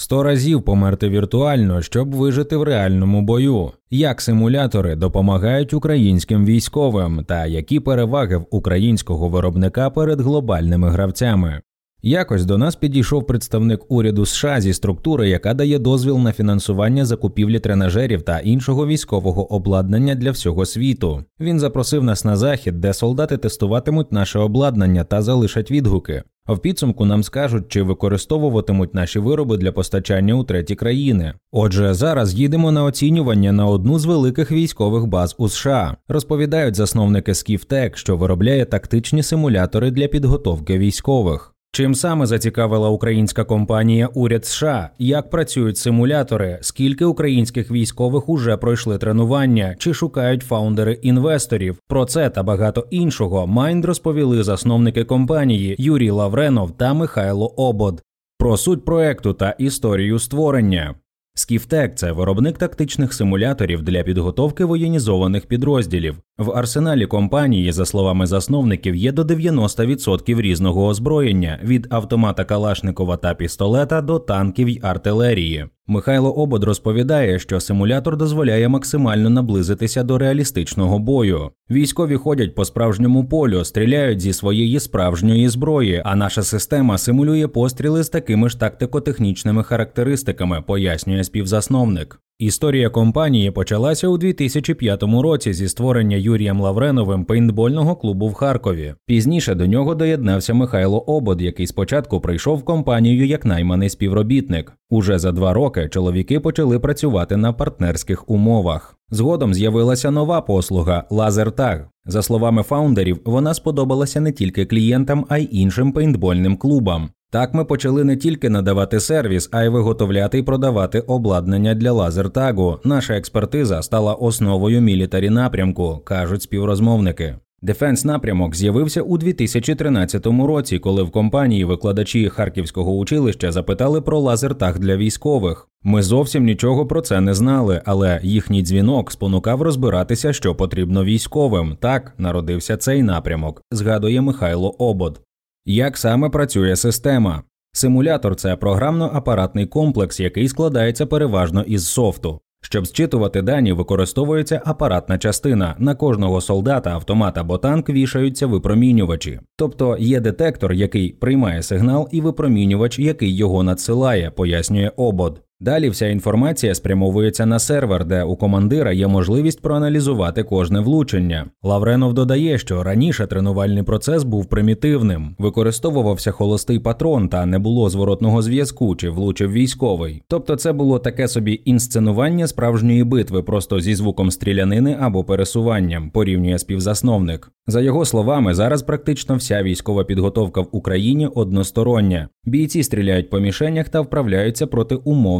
Сто разів померти віртуально, щоб вижити в реальному бою, як симулятори допомагають українським військовим та які переваги в українського виробника перед глобальними гравцями. Якось до нас підійшов представник уряду США зі структури, яка дає дозвіл на фінансування закупівлі тренажерів та іншого військового обладнання для всього світу. Він запросив нас на захід, де солдати тестуватимуть наше обладнання та залишать відгуки. А в підсумку нам скажуть, чи використовуватимуть наші вироби для постачання у треті країни. Отже, зараз їдемо на оцінювання на одну з великих військових баз у США. Розповідають засновники Скіфтек, що виробляє тактичні симулятори для підготовки військових. Чим саме зацікавила українська компанія уряд США, як працюють симулятори, скільки українських військових уже пройшли тренування, чи шукають фаундери інвесторів? Про це та багато іншого Майнд розповіли засновники компанії Юрій Лавренов та Михайло Обод. Про суть проекту та історію створення. Скіфтек це виробник тактичних симуляторів для підготовки воєнізованих підрозділів. В арсеналі компанії, за словами засновників, є до 90% різного озброєння від автомата Калашникова та пістолета до танків й артилерії. Михайло Обод розповідає, що симулятор дозволяє максимально наблизитися до реалістичного бою. Військові ходять по справжньому полю, стріляють зі своєї справжньої зброї, а наша система симулює постріли з такими ж тактико-технічними характеристиками, пояснює співзасновник. Історія компанії почалася у 2005 році зі створення Юрієм Лавреновим пейнтбольного клубу в Харкові. Пізніше до нього доєднався Михайло Обод, який спочатку прийшов в компанію як найманий співробітник. Уже за два роки чоловіки почали працювати на партнерських умовах. Згодом з'явилася нова послуга лазертаг. За словами фаундерів, вона сподобалася не тільки клієнтам, а й іншим пейнтбольним клубам. Так ми почали не тільки надавати сервіс, а й виготовляти і продавати обладнання для лазертагу. Наша експертиза стала основою мілітарі напрямку, кажуть співрозмовники. Defense напрямок з'явився у 2013 році, коли в компанії викладачі Харківського училища запитали про лазертаг для військових. Ми зовсім нічого про це не знали, але їхній дзвінок спонукав розбиратися, що потрібно військовим. Так народився цей напрямок, згадує Михайло Обод. Як саме працює система? Симулятор це програмно-апаратний комплекс, який складається переважно із софту. Щоб зчитувати дані, використовується апаратна частина. На кожного солдата, автомат або танк вішаються випромінювачі. Тобто є детектор, який приймає сигнал, і випромінювач, який його надсилає, пояснює обод. Далі вся інформація спрямовується на сервер, де у командира є можливість проаналізувати кожне влучення. Лавренов додає, що раніше тренувальний процес був примітивним, використовувався холостий патрон та не було зворотного зв'язку, чи влучив військовий. Тобто це було таке собі інсценування справжньої битви, просто зі звуком стрілянини або пересуванням, порівнює співзасновник. За його словами, зараз практично вся військова підготовка в Україні одностороння. Бійці стріляють по мішенях та вправляються проти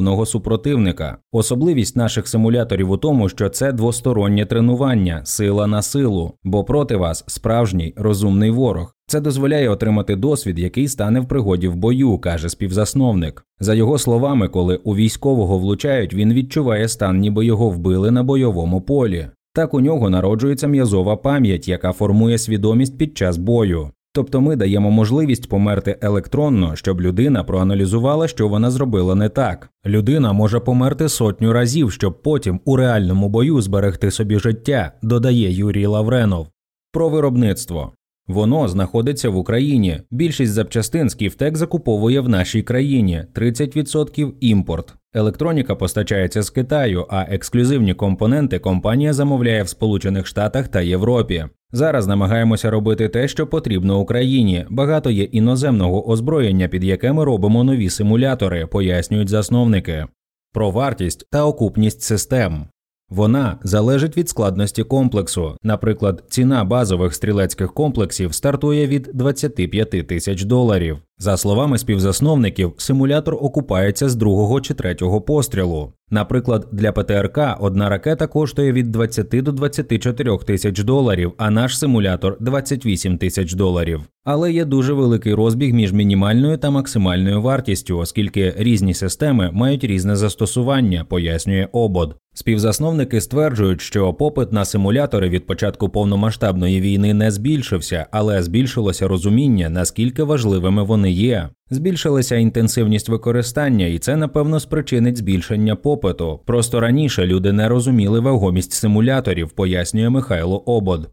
умовного супротивника. Особливість наших симуляторів у тому, що це двостороннє тренування, сила на силу, бо проти вас справжній розумний ворог. Це дозволяє отримати досвід, який стане в пригоді в бою, каже співзасновник. За його словами, коли у військового влучають, він відчуває стан, ніби його вбили на бойовому полі. Так у нього народжується м'язова пам'ять, яка формує свідомість під час бою. Тобто ми даємо можливість померти електронно, щоб людина проаналізувала, що вона зробила не так. Людина може померти сотню разів, щоб потім у реальному бою зберегти собі життя, додає Юрій Лавренов. Про виробництво Воно знаходиться в Україні. Більшість запчастин Скіфтек закуповує в нашій країні 30% імпорт. Електроніка постачається з Китаю, а ексклюзивні компоненти компанія замовляє в Сполучених Штатах та Європі. Зараз намагаємося робити те, що потрібно Україні. Багато є іноземного озброєння, під яке ми робимо нові симулятори, пояснюють засновники. Про вартість та окупність систем. Вона залежить від складності комплексу. Наприклад, ціна базових стрілецьких комплексів стартує від 25 тисяч доларів. За словами співзасновників, симулятор окупається з другого чи третього пострілу. Наприклад, для ПТРК одна ракета коштує від 20 до 24 тисяч доларів, а наш симулятор 28 тисяч доларів. Але є дуже великий розбіг між мінімальною та максимальною вартістю, оскільки різні системи мають різне застосування, пояснює обод. Співзасновники стверджують, що попит на симулятори від початку повномасштабної війни не збільшився, але збільшилося розуміння, наскільки важливими вони вони є. Збільшилася інтенсивність використання, і це напевно спричинить збільшення попиту. Просто раніше люди не розуміли вагомість симуляторів, пояснює Михайло Обод.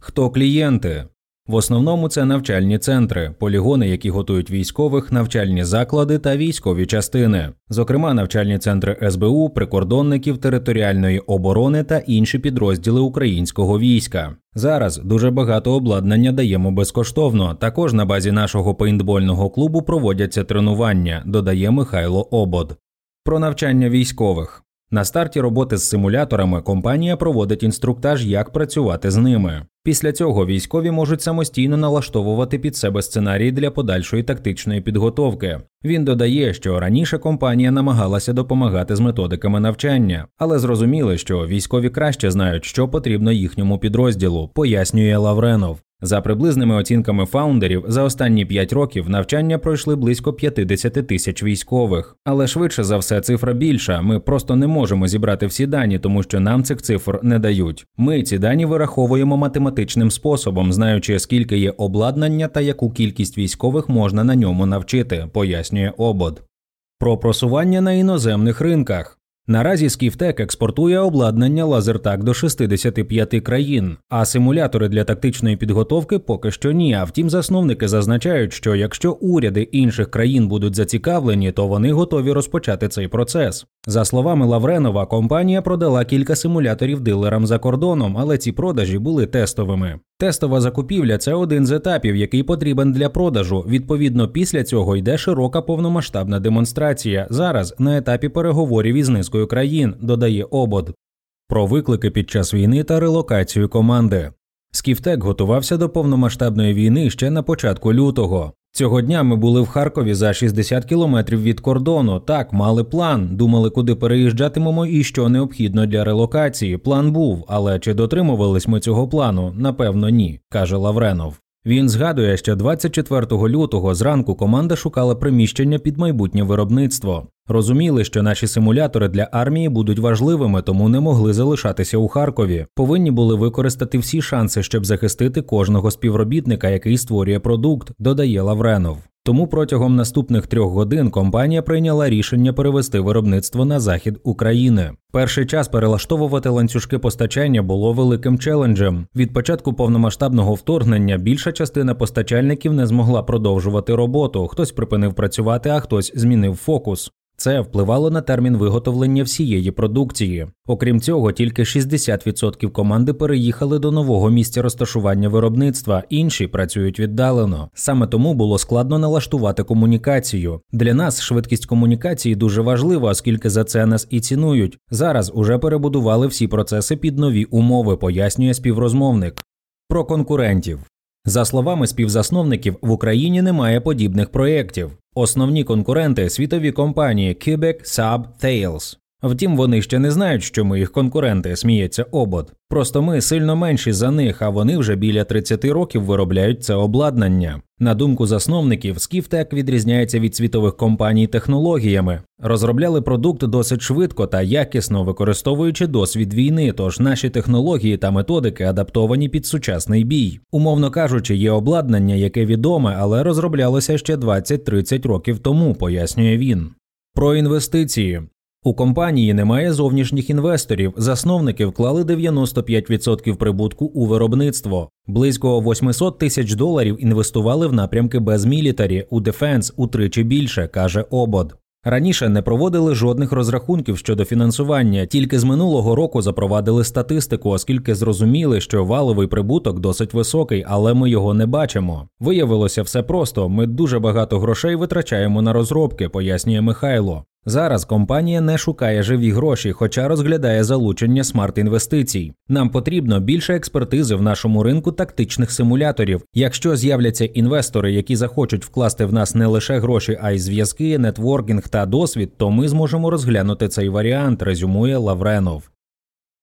Хто клієнти? В основному це навчальні центри, полігони, які готують військових, навчальні заклади та військові частини, зокрема навчальні центри СБУ, прикордонників територіальної оборони та інші підрозділи українського війська. Зараз дуже багато обладнання даємо безкоштовно. Також на базі нашого пейнтбольного клубу проводяться тренування, додає Михайло Обод. Про навчання військових. На старті роботи з симуляторами компанія проводить інструктаж, як працювати з ними. Після цього військові можуть самостійно налаштовувати під себе сценарії для подальшої тактичної підготовки. Він додає, що раніше компанія намагалася допомагати з методиками навчання, але зрозуміли, що військові краще знають, що потрібно їхньому підрозділу, пояснює Лавренов. За приблизними оцінками фаундерів, за останні 5 років навчання пройшли близько 50 тисяч військових. Але швидше за все цифра більша. Ми просто не можемо зібрати всі дані, тому що нам цих цифр не дають. Ми ці дані вираховуємо математичним способом, знаючи, скільки є обладнання та яку кількість військових можна на ньому навчити, пояснює обод. Про просування на іноземних ринках. Наразі Скіфтек експортує обладнання лазертак до 65 країн, а симулятори для тактичної підготовки поки що ні. А втім, засновники зазначають, що якщо уряди інших країн будуть зацікавлені, то вони готові розпочати цей процес. За словами Лавренова, компанія продала кілька симуляторів дилерам за кордоном, але ці продажі були тестовими. Тестова закупівля це один з етапів, який потрібен для продажу. Відповідно, після цього йде широка повномасштабна демонстрація. Зараз на етапі переговорів із низкою країн, додає обод. Про виклики під час війни та релокацію команди. Скіфтек готувався до повномасштабної війни ще на початку лютого. Цього дня ми були в Харкові за 60 кілометрів від кордону. Так, мали план, думали, куди переїжджатимемо і що необхідно для релокації. План був, але чи дотримувались ми цього плану? Напевно, ні, каже Лавренов. Він згадує, що 24 лютого зранку команда шукала приміщення під майбутнє виробництво. Розуміли, що наші симулятори для армії будуть важливими, тому не могли залишатися у Харкові. Повинні були використати всі шанси, щоб захистити кожного співробітника, який створює продукт, додає Лавренов. Тому протягом наступних трьох годин компанія прийняла рішення перевести виробництво на захід України. Перший час перелаштовувати ланцюжки постачання було великим челенджем. Від початку повномасштабного вторгнення більша частина постачальників не змогла продовжувати роботу. Хтось припинив працювати, а хтось змінив фокус. Це впливало на термін виготовлення всієї продукції. Окрім цього, тільки 60% команди переїхали до нового місця розташування виробництва, інші працюють віддалено. Саме тому було складно налаштувати комунікацію. Для нас швидкість комунікації дуже важлива, оскільки за це нас і цінують. Зараз уже перебудували всі процеси під нові умови, пояснює співрозмовник. Про конкурентів. За словами співзасновників, в Україні немає подібних проєктів. Основні конкуренти світові компанії Quebec, Saab, Thales. Втім, вони ще не знають, що ми їх конкуренти, сміється обод. Просто ми сильно менші за них, а вони вже біля 30 років виробляють це обладнання. На думку засновників, Скіфтек відрізняється від світових компаній технологіями. Розробляли продукт досить швидко та якісно використовуючи досвід війни, тож наші технології та методики адаптовані під сучасний бій. Умовно кажучи, є обладнання, яке відоме, але розроблялося ще 20-30 років тому, пояснює він. Про інвестиції у компанії немає зовнішніх інвесторів. Засновники вклали 95% прибутку у виробництво. Близько 800 тисяч доларів інвестували в напрямки без military у defense утричі більше, каже обод. Раніше не проводили жодних розрахунків щодо фінансування, тільки з минулого року запровадили статистику, оскільки зрозуміли, що валовий прибуток досить високий, але ми його не бачимо. Виявилося все просто. Ми дуже багато грошей витрачаємо на розробки, пояснює Михайло. Зараз компанія не шукає живі гроші, хоча розглядає залучення smart -інвестицій. Нам потрібно більше експертизи в нашому ринку тактичних симуляторів. Якщо з'являться інвестори, які захочуть вкласти в нас не лише гроші, а й зв'язки, нетворкінг та досвід, то ми зможемо розглянути цей варіант. Резюмує Лавренов.